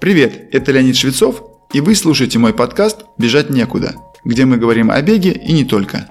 Привет, это Леонид Швецов, и вы слушаете мой подкаст «Бежать некуда», где мы говорим о беге и не только.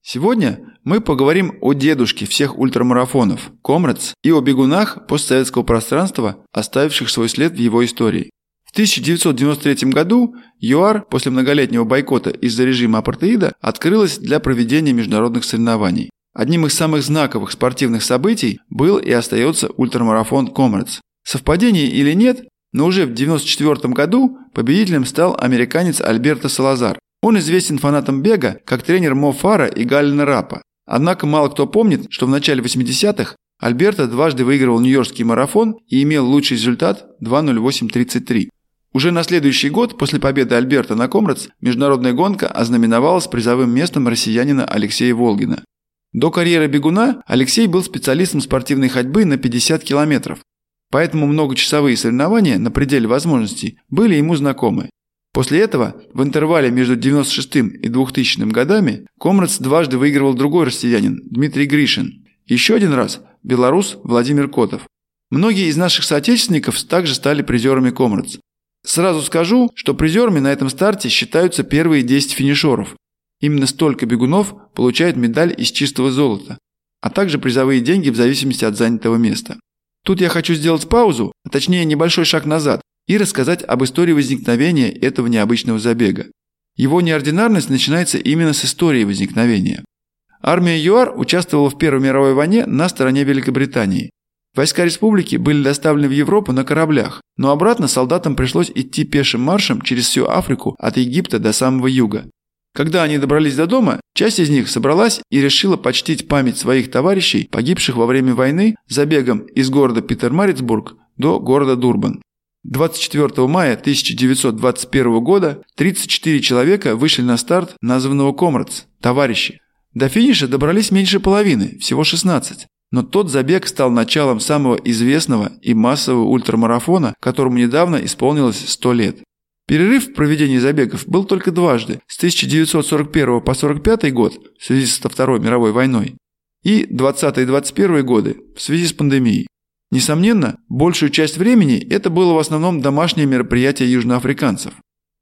Сегодня мы поговорим о дедушке всех ультрамарафонов – Комрадс, и о бегунах постсоветского пространства, оставивших свой след в его истории. В 1993 году ЮАР после многолетнего бойкота из-за режима апартеида открылась для проведения международных соревнований. Одним из самых знаковых спортивных событий был и остается ультрамарафон Комрадс. Совпадение или нет, но уже в 1994 году победителем стал американец Альберто Салазар. Он известен фанатам бега как тренер Мо Фара и Галлина Рапа. Однако мало кто помнит, что в начале 80-х Альберто дважды выигрывал Нью-Йоркский марафон и имел лучший результат 2.08.33. Уже на следующий год, после победы Альберта на Комрадс, международная гонка ознаменовалась призовым местом россиянина Алексея Волгина. До карьеры бегуна Алексей был специалистом спортивной ходьбы на 50 километров, поэтому многочасовые соревнования на пределе возможностей были ему знакомы. После этого, в интервале между 96 и 2000 годами, Комрадс дважды выигрывал другой россиянин, Дмитрий Гришин. Еще один раз – белорус Владимир Котов. Многие из наших соотечественников также стали призерами Комрадс. Сразу скажу, что призерами на этом старте считаются первые 10 финишеров. Именно столько бегунов получают медаль из чистого золота, а также призовые деньги в зависимости от занятого места. Тут я хочу сделать паузу, а точнее небольшой шаг назад, и рассказать об истории возникновения этого необычного забега. Его неординарность начинается именно с истории возникновения. Армия ЮАР участвовала в Первой мировой войне на стороне Великобритании. Войска республики были доставлены в Европу на кораблях, но обратно солдатам пришлось идти пешим маршем через всю Африку от Египта до самого юга. Когда они добрались до дома, часть из них собралась и решила почтить память своих товарищей, погибших во время войны, забегом из города Питермарицбург до города Дурбан. 24 мая 1921 года 34 человека вышли на старт названного Комрадс – товарищи. До финиша добрались меньше половины, всего 16. Но тот забег стал началом самого известного и массового ультрамарафона, которому недавно исполнилось 100 лет. Перерыв в проведении забегов был только дважды, с 1941 по 1945 год в связи со Второй мировой войной и 20 и 21 годы в связи с пандемией. Несомненно, большую часть времени это было в основном домашнее мероприятие южноафриканцев.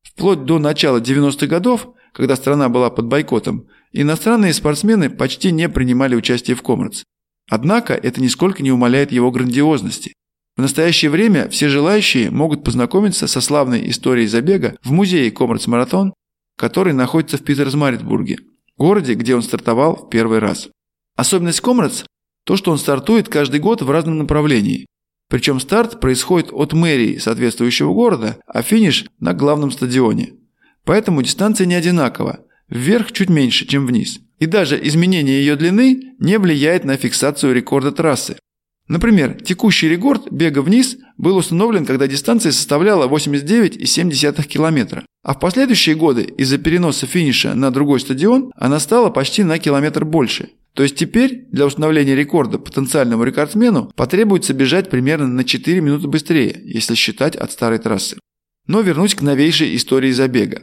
Вплоть до начала 90-х годов, когда страна была под бойкотом, иностранные спортсмены почти не принимали участие в Комрадс. Однако это нисколько не умаляет его грандиозности. В настоящее время все желающие могут познакомиться со славной историей забега в музее Комрадс Маратон, который находится в Питерсмаритбурге, городе, где он стартовал в первый раз. Особенность Комрадс – то, что он стартует каждый год в разном направлении. Причем старт происходит от мэрии соответствующего города, а финиш – на главном стадионе. Поэтому дистанция не одинакова – вверх чуть меньше, чем вниз. И даже изменение ее длины не влияет на фиксацию рекорда трассы, Например, текущий рекорд бега вниз был установлен, когда дистанция составляла 89,7 км, а в последующие годы из-за переноса финиша на другой стадион она стала почти на километр больше. То есть теперь для установления рекорда потенциальному рекордсмену потребуется бежать примерно на 4 минуты быстрее, если считать от старой трассы. Но вернусь к новейшей истории забега.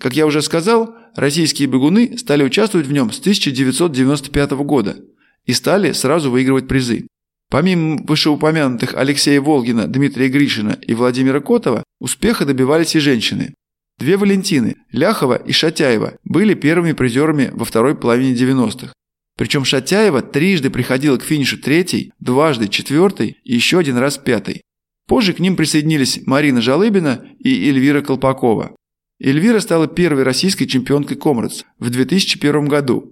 Как я уже сказал, российские бегуны стали участвовать в нем с 1995 года и стали сразу выигрывать призы. Помимо вышеупомянутых Алексея Волгина, Дмитрия Гришина и Владимира Котова, успеха добивались и женщины. Две Валентины, Ляхова и Шатяева, были первыми призерами во второй половине 90-х. Причем Шатяева трижды приходила к финишу третьей, дважды четвертой и еще один раз пятой. Позже к ним присоединились Марина Жалыбина и Эльвира Колпакова. Эльвира стала первой российской чемпионкой Комрадс в 2001 году,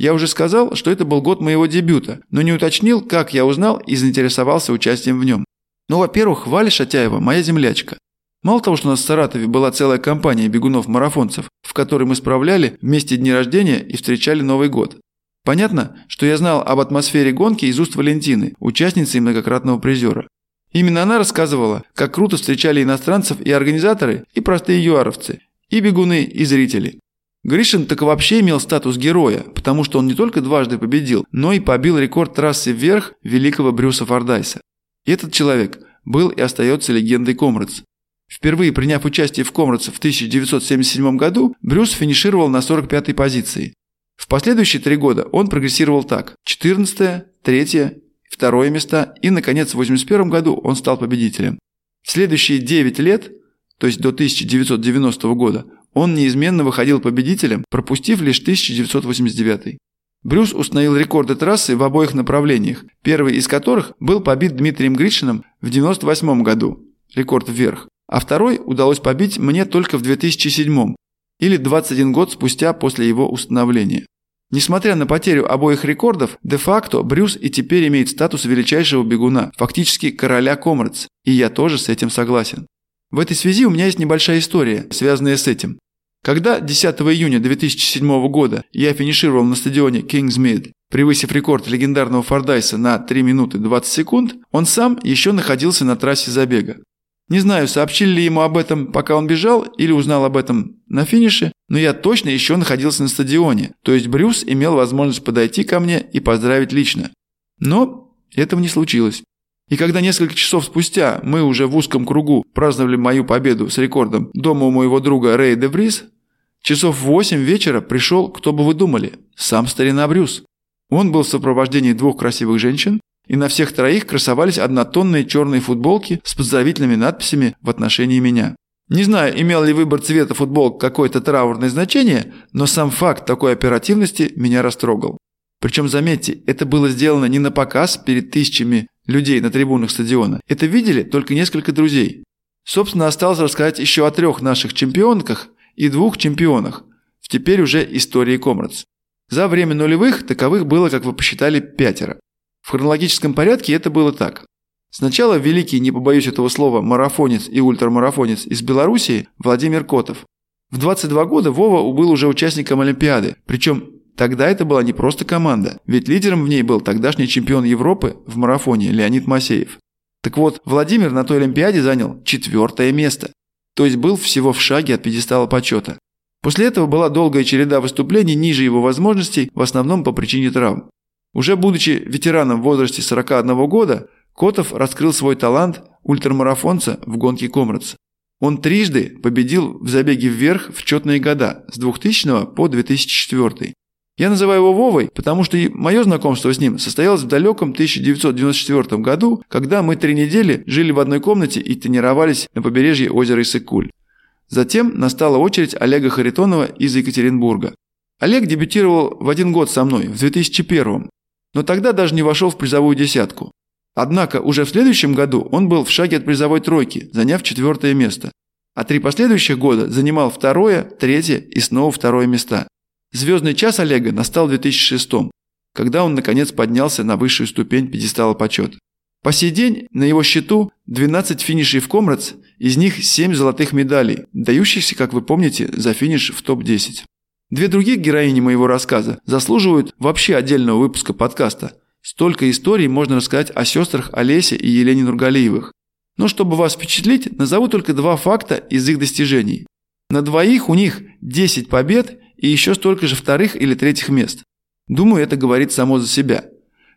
я уже сказал, что это был год моего дебюта, но не уточнил, как я узнал и заинтересовался участием в нем. Ну, во-первых, Валя Шатяева – моя землячка. Мало того, что у нас в Саратове была целая компания бегунов-марафонцев, в которой мы справляли вместе дни рождения и встречали Новый год. Понятно, что я знал об атмосфере гонки из уст Валентины, участницы и многократного призера. Именно она рассказывала, как круто встречали иностранцев и организаторы, и простые юаровцы, и бегуны, и зрители. Гришин так вообще имел статус героя, потому что он не только дважды победил, но и побил рекорд трассы вверх великого Брюса Фордайса. И этот человек был и остается легендой Комрадс. Впервые приняв участие в Комрадс в 1977 году, Брюс финишировал на 45-й позиции. В последующие три года он прогрессировал так – 14 3 второе места и, наконец, в 1981 году он стал победителем. В следующие 9 лет, то есть до 1990 года, он неизменно выходил победителем, пропустив лишь 1989. Брюс установил рекорды трассы в обоих направлениях, первый из которых был побит Дмитрием Гришиным в 1998 году, рекорд вверх, а второй удалось побить мне только в 2007 или 21 год спустя после его установления. Несмотря на потерю обоих рекордов, де-факто Брюс и теперь имеет статус величайшего бегуна, фактически короля Комрадс, и я тоже с этим согласен. В этой связи у меня есть небольшая история, связанная с этим. Когда 10 июня 2007 года я финишировал на стадионе Kingsmead, превысив рекорд легендарного Фордайса на 3 минуты 20 секунд, он сам еще находился на трассе забега. Не знаю, сообщили ли ему об этом, пока он бежал, или узнал об этом на финише, но я точно еще находился на стадионе, то есть Брюс имел возможность подойти ко мне и поздравить лично. Но этого не случилось. И когда несколько часов спустя мы уже в узком кругу праздновали мою победу с рекордом дома у моего друга Рэя де Врис, часов в восемь вечера пришел, кто бы вы думали, сам старина Брюс. Он был в сопровождении двух красивых женщин, и на всех троих красовались однотонные черные футболки с поздравительными надписями в отношении меня. Не знаю, имел ли выбор цвета футболок какое-то траурное значение, но сам факт такой оперативности меня растрогал. Причем, заметьте, это было сделано не на показ перед тысячами людей на трибунах стадиона. Это видели только несколько друзей. Собственно, осталось рассказать еще о трех наших чемпионках и двух чемпионах в теперь уже истории Комрадс. За время нулевых таковых было, как вы посчитали, пятеро. В хронологическом порядке это было так. Сначала великий, не побоюсь этого слова, марафонец и ультрамарафонец из Белоруссии Владимир Котов. В 22 года Вова был уже участником Олимпиады, причем тогда это была не просто команда, ведь лидером в ней был тогдашний чемпион Европы в марафоне Леонид Масеев. Так вот, Владимир на той Олимпиаде занял четвертое место, то есть был всего в шаге от пьедестала почета. После этого была долгая череда выступлений ниже его возможностей, в основном по причине травм. Уже будучи ветераном в возрасте 41 года, Котов раскрыл свой талант ультрамарафонца в гонке Комрадс. Он трижды победил в забеге вверх в четные года с 2000 по 2004. Я называю его Вовой, потому что мое знакомство с ним состоялось в далеком 1994 году, когда мы три недели жили в одной комнате и тренировались на побережье озера Иссык-Куль. Затем настала очередь Олега Харитонова из Екатеринбурга. Олег дебютировал в один год со мной, в 2001 но тогда даже не вошел в призовую десятку. Однако уже в следующем году он был в шаге от призовой тройки, заняв четвертое место. А три последующих года занимал второе, третье и снова второе места. Звездный час Олега настал в 2006 когда он наконец поднялся на высшую ступень пьедестала почета. По сей день на его счету 12 финишей в Комрадс, из них 7 золотых медалей, дающихся, как вы помните, за финиш в топ-10. Две других героини моего рассказа заслуживают вообще отдельного выпуска подкаста. Столько историй можно рассказать о сестрах Олесе и Елене Нургалиевых. Но чтобы вас впечатлить, назову только два факта из их достижений. На двоих у них 10 побед и еще столько же вторых или третьих мест. Думаю, это говорит само за себя.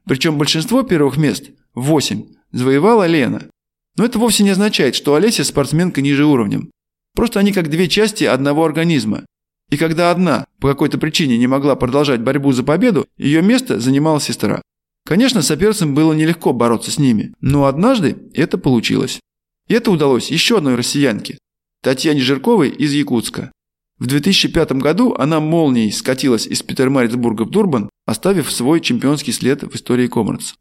Причем большинство первых мест, 8, завоевала Лена. Но это вовсе не означает, что Олеся спортсменка ниже уровнем. Просто они как две части одного организма. И когда одна по какой-то причине не могла продолжать борьбу за победу, ее место занимала сестра. Конечно, соперцам было нелегко бороться с ними, но однажды это получилось. И это удалось еще одной россиянке – Татьяне Жирковой из Якутска. В 2005 году она молнией скатилась из Петермарицбурга в Дурбан, оставив свой чемпионский след в истории Комрадс.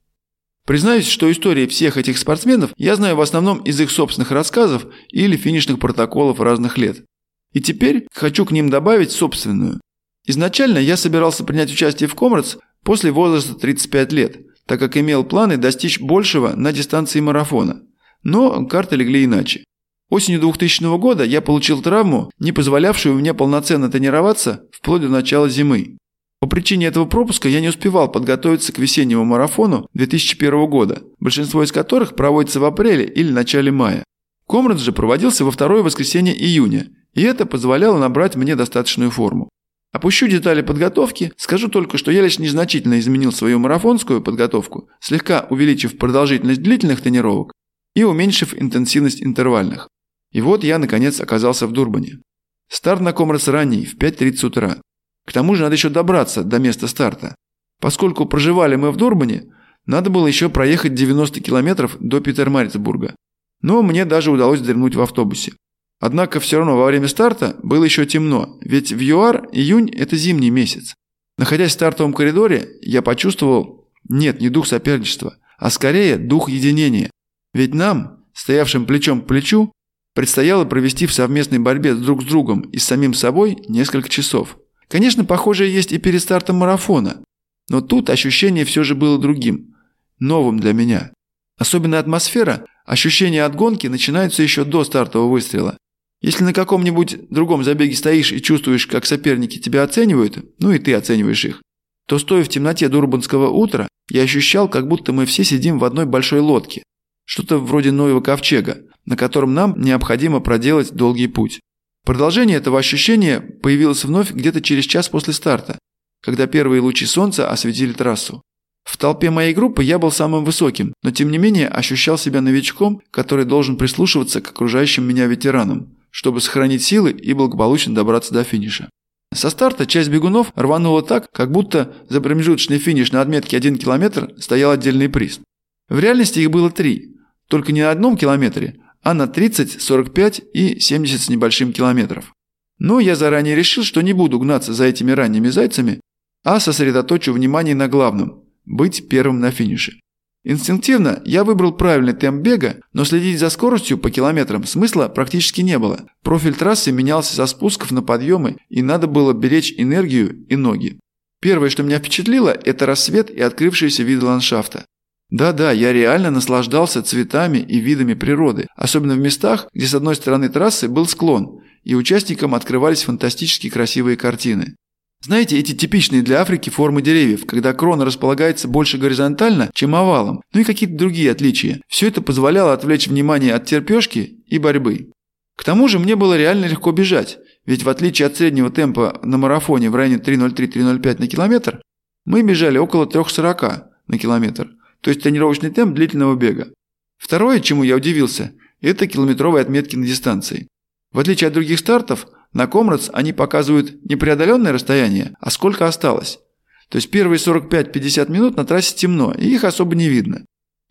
Признаюсь, что истории всех этих спортсменов я знаю в основном из их собственных рассказов или финишных протоколов разных лет. И теперь хочу к ним добавить собственную. Изначально я собирался принять участие в Комрадс после возраста 35 лет, так как имел планы достичь большего на дистанции марафона. Но карты легли иначе. Осенью 2000 года я получил травму, не позволявшую мне полноценно тренироваться вплоть до начала зимы. По причине этого пропуска я не успевал подготовиться к весеннему марафону 2001 года, большинство из которых проводится в апреле или начале мая. Комрадс же проводился во второе воскресенье июня, и это позволяло набрать мне достаточную форму. Опущу детали подготовки, скажу только, что я лишь незначительно изменил свою марафонскую подготовку, слегка увеличив продолжительность длительных тренировок и уменьшив интенсивность интервальных. И вот я, наконец, оказался в Дурбане. Старт на Комрас ранний, в 5.30 утра. К тому же надо еще добраться до места старта. Поскольку проживали мы в Дурбане, надо было еще проехать 90 километров до Питермарицбурга. Но мне даже удалось дремнуть в автобусе. Однако все равно во время старта было еще темно, ведь в ЮАР июнь – это зимний месяц. Находясь в стартовом коридоре, я почувствовал, нет, не дух соперничества, а скорее дух единения. Ведь нам, стоявшим плечом к плечу, предстояло провести в совместной борьбе друг с другом и с самим собой несколько часов. Конечно, похожее есть и перед стартом марафона, но тут ощущение все же было другим, новым для меня. Особенно атмосфера, ощущения от гонки начинаются еще до стартового выстрела. Если на каком-нибудь другом забеге стоишь и чувствуешь, как соперники тебя оценивают, ну и ты оцениваешь их, то стоя в темноте Дурбанского утра, я ощущал, как будто мы все сидим в одной большой лодке. Что-то вроде нового ковчега, на котором нам необходимо проделать долгий путь. Продолжение этого ощущения появилось вновь где-то через час после старта, когда первые лучи солнца осветили трассу. В толпе моей группы я был самым высоким, но тем не менее ощущал себя новичком, который должен прислушиваться к окружающим меня ветеранам, чтобы сохранить силы и благополучно добраться до финиша. Со старта часть бегунов рванула так, как будто за промежуточный финиш на отметке 1 километр стоял отдельный приз. В реальности их было три, только не на одном километре, а на 30, 45 и 70 с небольшим километров. Но я заранее решил, что не буду гнаться за этими ранними зайцами, а сосредоточу внимание на главном – быть первым на финише. Инстинктивно я выбрал правильный темп бега, но следить за скоростью по километрам смысла практически не было. Профиль трассы менялся со спусков на подъемы, и надо было беречь энергию и ноги. Первое, что меня впечатлило, это рассвет и открывшиеся виды ландшафта. Да-да, я реально наслаждался цветами и видами природы, особенно в местах, где с одной стороны трассы был склон, и участникам открывались фантастически красивые картины. Знаете, эти типичные для Африки формы деревьев, когда крона располагается больше горизонтально, чем овалом, ну и какие-то другие отличия. Все это позволяло отвлечь внимание от терпешки и борьбы. К тому же мне было реально легко бежать, ведь в отличие от среднего темпа на марафоне в районе 3.03-3.05 на километр, мы бежали около 3.40 на километр – то есть тренировочный темп длительного бега. Второе, чему я удивился, это километровые отметки на дистанции. В отличие от других стартов, на Комрадс они показывают не преодоленное расстояние, а сколько осталось. То есть первые 45-50 минут на трассе темно, и их особо не видно.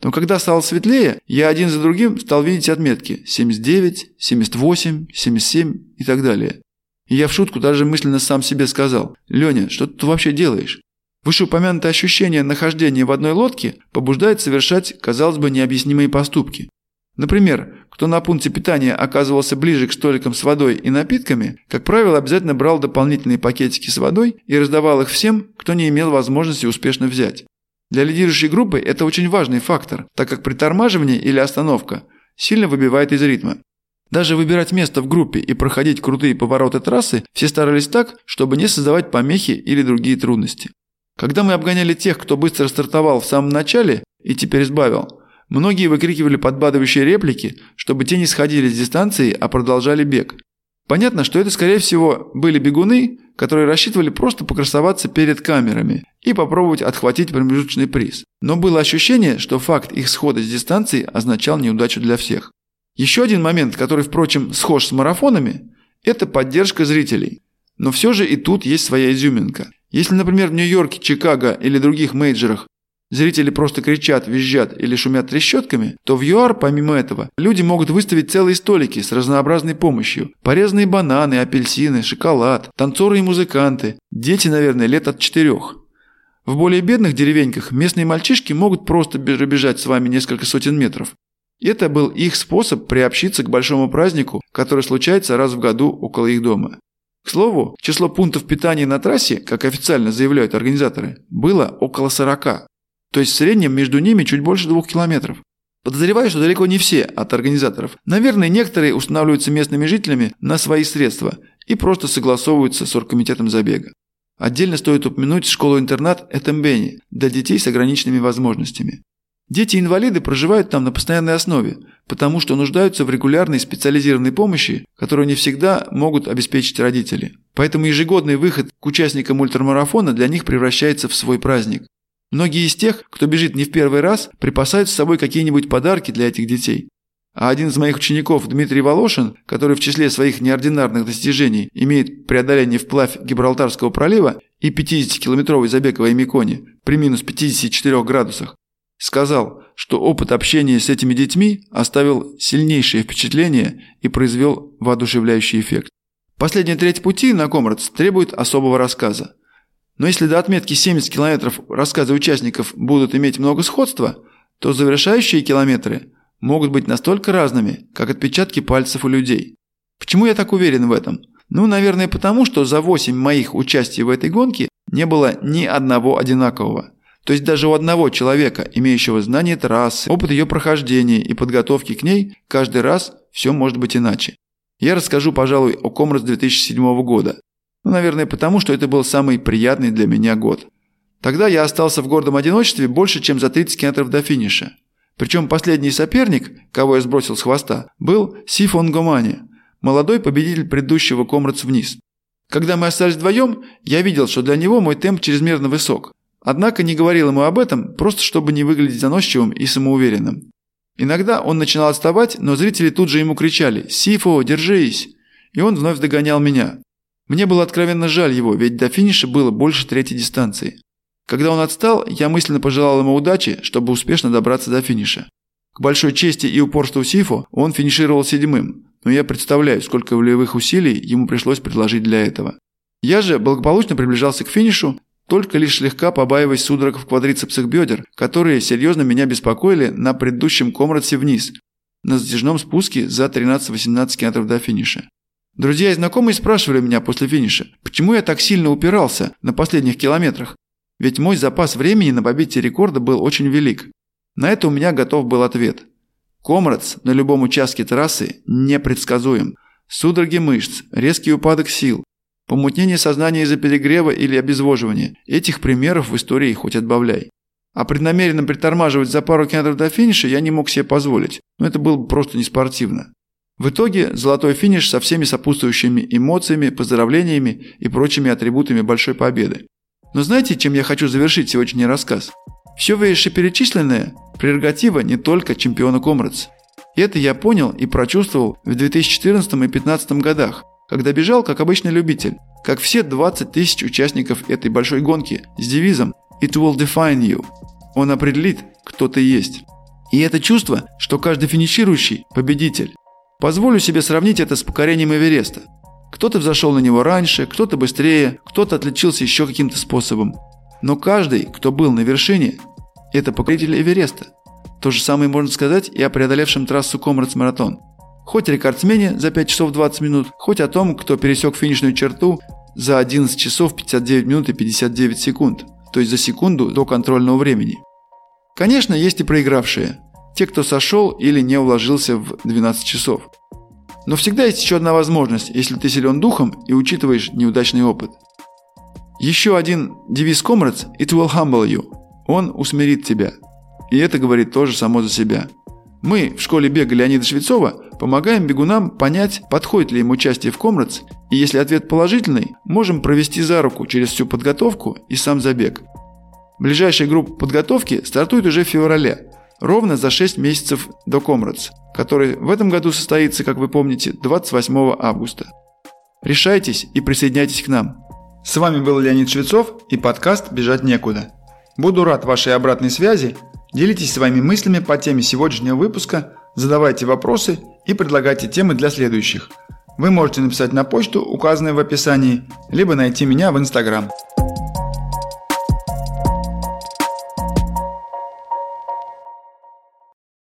Но когда стало светлее, я один за другим стал видеть отметки 79, 78, 77 и так далее. И я в шутку даже мысленно сам себе сказал, «Леня, что ты вообще делаешь?» Вышеупомянутое ощущение нахождения в одной лодке побуждает совершать, казалось бы, необъяснимые поступки. Например, кто на пункте питания оказывался ближе к столикам с водой и напитками, как правило, обязательно брал дополнительные пакетики с водой и раздавал их всем, кто не имел возможности успешно взять. Для лидирующей группы это очень важный фактор, так как притормаживание или остановка сильно выбивает из ритма. Даже выбирать место в группе и проходить крутые повороты трассы все старались так, чтобы не создавать помехи или другие трудности. Когда мы обгоняли тех, кто быстро стартовал в самом начале и теперь сбавил, многие выкрикивали подбадывающие реплики, чтобы те не сходили с дистанции, а продолжали бег. Понятно, что это, скорее всего, были бегуны, которые рассчитывали просто покрасоваться перед камерами и попробовать отхватить промежуточный приз. Но было ощущение, что факт их схода с дистанции означал неудачу для всех. Еще один момент, который, впрочем, схож с марафонами, это поддержка зрителей. Но все же и тут есть своя изюминка. Если, например, в Нью-Йорке, Чикаго или других мейджорах зрители просто кричат, визжат или шумят трещотками, то в ЮАР, помимо этого, люди могут выставить целые столики с разнообразной помощью. Порезанные бананы, апельсины, шоколад, танцоры и музыканты. Дети, наверное, лет от четырех. В более бедных деревеньках местные мальчишки могут просто бежать с вами несколько сотен метров. Это был их способ приобщиться к большому празднику, который случается раз в году около их дома. К слову, число пунктов питания на трассе, как официально заявляют организаторы, было около 40. То есть в среднем между ними чуть больше двух километров. Подозреваю, что далеко не все от организаторов. Наверное, некоторые устанавливаются местными жителями на свои средства и просто согласовываются с оргкомитетом забега. Отдельно стоит упомянуть школу-интернат Этембени для детей с ограниченными возможностями. Дети-инвалиды проживают там на постоянной основе, потому что нуждаются в регулярной специализированной помощи, которую не всегда могут обеспечить родители. Поэтому ежегодный выход к участникам ультрамарафона для них превращается в свой праздник. Многие из тех, кто бежит не в первый раз, припасают с собой какие-нибудь подарки для этих детей. А один из моих учеников, Дмитрий Волошин, который в числе своих неординарных достижений имеет преодоление вплавь Гибралтарского пролива и 50-километровый забег в Аймиконе при минус 54 градусах, Сказал, что опыт общения с этими детьми оставил сильнейшее впечатление и произвел воодушевляющий эффект. Последняя треть пути на Комрадс требует особого рассказа. Но если до отметки 70 километров рассказы участников будут иметь много сходства, то завершающие километры могут быть настолько разными, как отпечатки пальцев у людей. Почему я так уверен в этом? Ну, наверное, потому, что за 8 моих участий в этой гонке не было ни одного одинакового. То есть даже у одного человека, имеющего знание трассы, опыт ее прохождения и подготовки к ней, каждый раз все может быть иначе. Я расскажу, пожалуй, о Комрас 2007 года. Ну, наверное, потому, что это был самый приятный для меня год. Тогда я остался в гордом одиночестве больше, чем за 30 километров до финиша. Причем последний соперник, кого я сбросил с хвоста, был Сифон Гомани, молодой победитель предыдущего Комрадс вниз. Когда мы остались вдвоем, я видел, что для него мой темп чрезмерно высок. Однако не говорил ему об этом, просто чтобы не выглядеть заносчивым и самоуверенным. Иногда он начинал отставать, но зрители тут же ему кричали «Сифо, держись!» И он вновь догонял меня. Мне было откровенно жаль его, ведь до финиша было больше третьей дистанции. Когда он отстал, я мысленно пожелал ему удачи, чтобы успешно добраться до финиша. К большой чести и упорству Сифо он финишировал седьмым, но я представляю, сколько волевых усилий ему пришлось предложить для этого. Я же благополучно приближался к финишу, только лишь слегка побаиваясь судорог в квадрицепсах бедер, которые серьезно меня беспокоили на предыдущем комрадсе вниз, на затяжном спуске за 13-18 км до финиша. Друзья и знакомые спрашивали меня после финиша, почему я так сильно упирался на последних километрах, ведь мой запас времени на побитие рекорда был очень велик. На это у меня готов был ответ. Комрадс на любом участке трассы непредсказуем. Судороги мышц, резкий упадок сил, помутнение сознания из-за перегрева или обезвоживания. Этих примеров в истории хоть отбавляй. А преднамеренно притормаживать за пару километров до финиша я не мог себе позволить, но это было бы просто неспортивно. В итоге золотой финиш со всеми сопутствующими эмоциями, поздравлениями и прочими атрибутами большой победы. Но знаете, чем я хочу завершить сегодняшний рассказ? Все вышеперечисленное – прерогатива не только чемпиона Комрадс. Это я понял и прочувствовал в 2014 и 2015 годах, когда бежал как обычный любитель, как все 20 тысяч участников этой большой гонки с девизом «It will define you» – он определит, кто ты есть. И это чувство, что каждый финиширующий – победитель. Позволю себе сравнить это с покорением Эвереста. Кто-то взошел на него раньше, кто-то быстрее, кто-то отличился еще каким-то способом. Но каждый, кто был на вершине, это покоритель Эвереста. То же самое можно сказать и о преодолевшем трассу Комрадс Хоть рекордсмене за 5 часов 20 минут, хоть о том, кто пересек финишную черту за 11 часов 59 минут и 59 секунд, то есть за секунду до контрольного времени. Конечно, есть и проигравшие. Те, кто сошел или не уложился в 12 часов. Но всегда есть еще одна возможность, если ты силен духом и учитываешь неудачный опыт. Еще один девиз Comrades – «It will humble you» – «Он усмирит тебя». И это говорит тоже само за себя. Мы в школе бега Леонида Швецова помогаем бегунам понять, подходит ли им участие в Comrades, и если ответ положительный, можем провести за руку через всю подготовку и сам забег. Ближайшая группа подготовки стартует уже в феврале, ровно за 6 месяцев до Comrades, который в этом году состоится, как вы помните, 28 августа. Решайтесь и присоединяйтесь к нам. С вами был Леонид Швецов и подкаст «Бежать некуда». Буду рад вашей обратной связи. Делитесь своими мыслями по теме сегодняшнего выпуска, задавайте вопросы и предлагайте темы для следующих. Вы можете написать на почту, указанную в описании, либо найти меня в Инстаграм.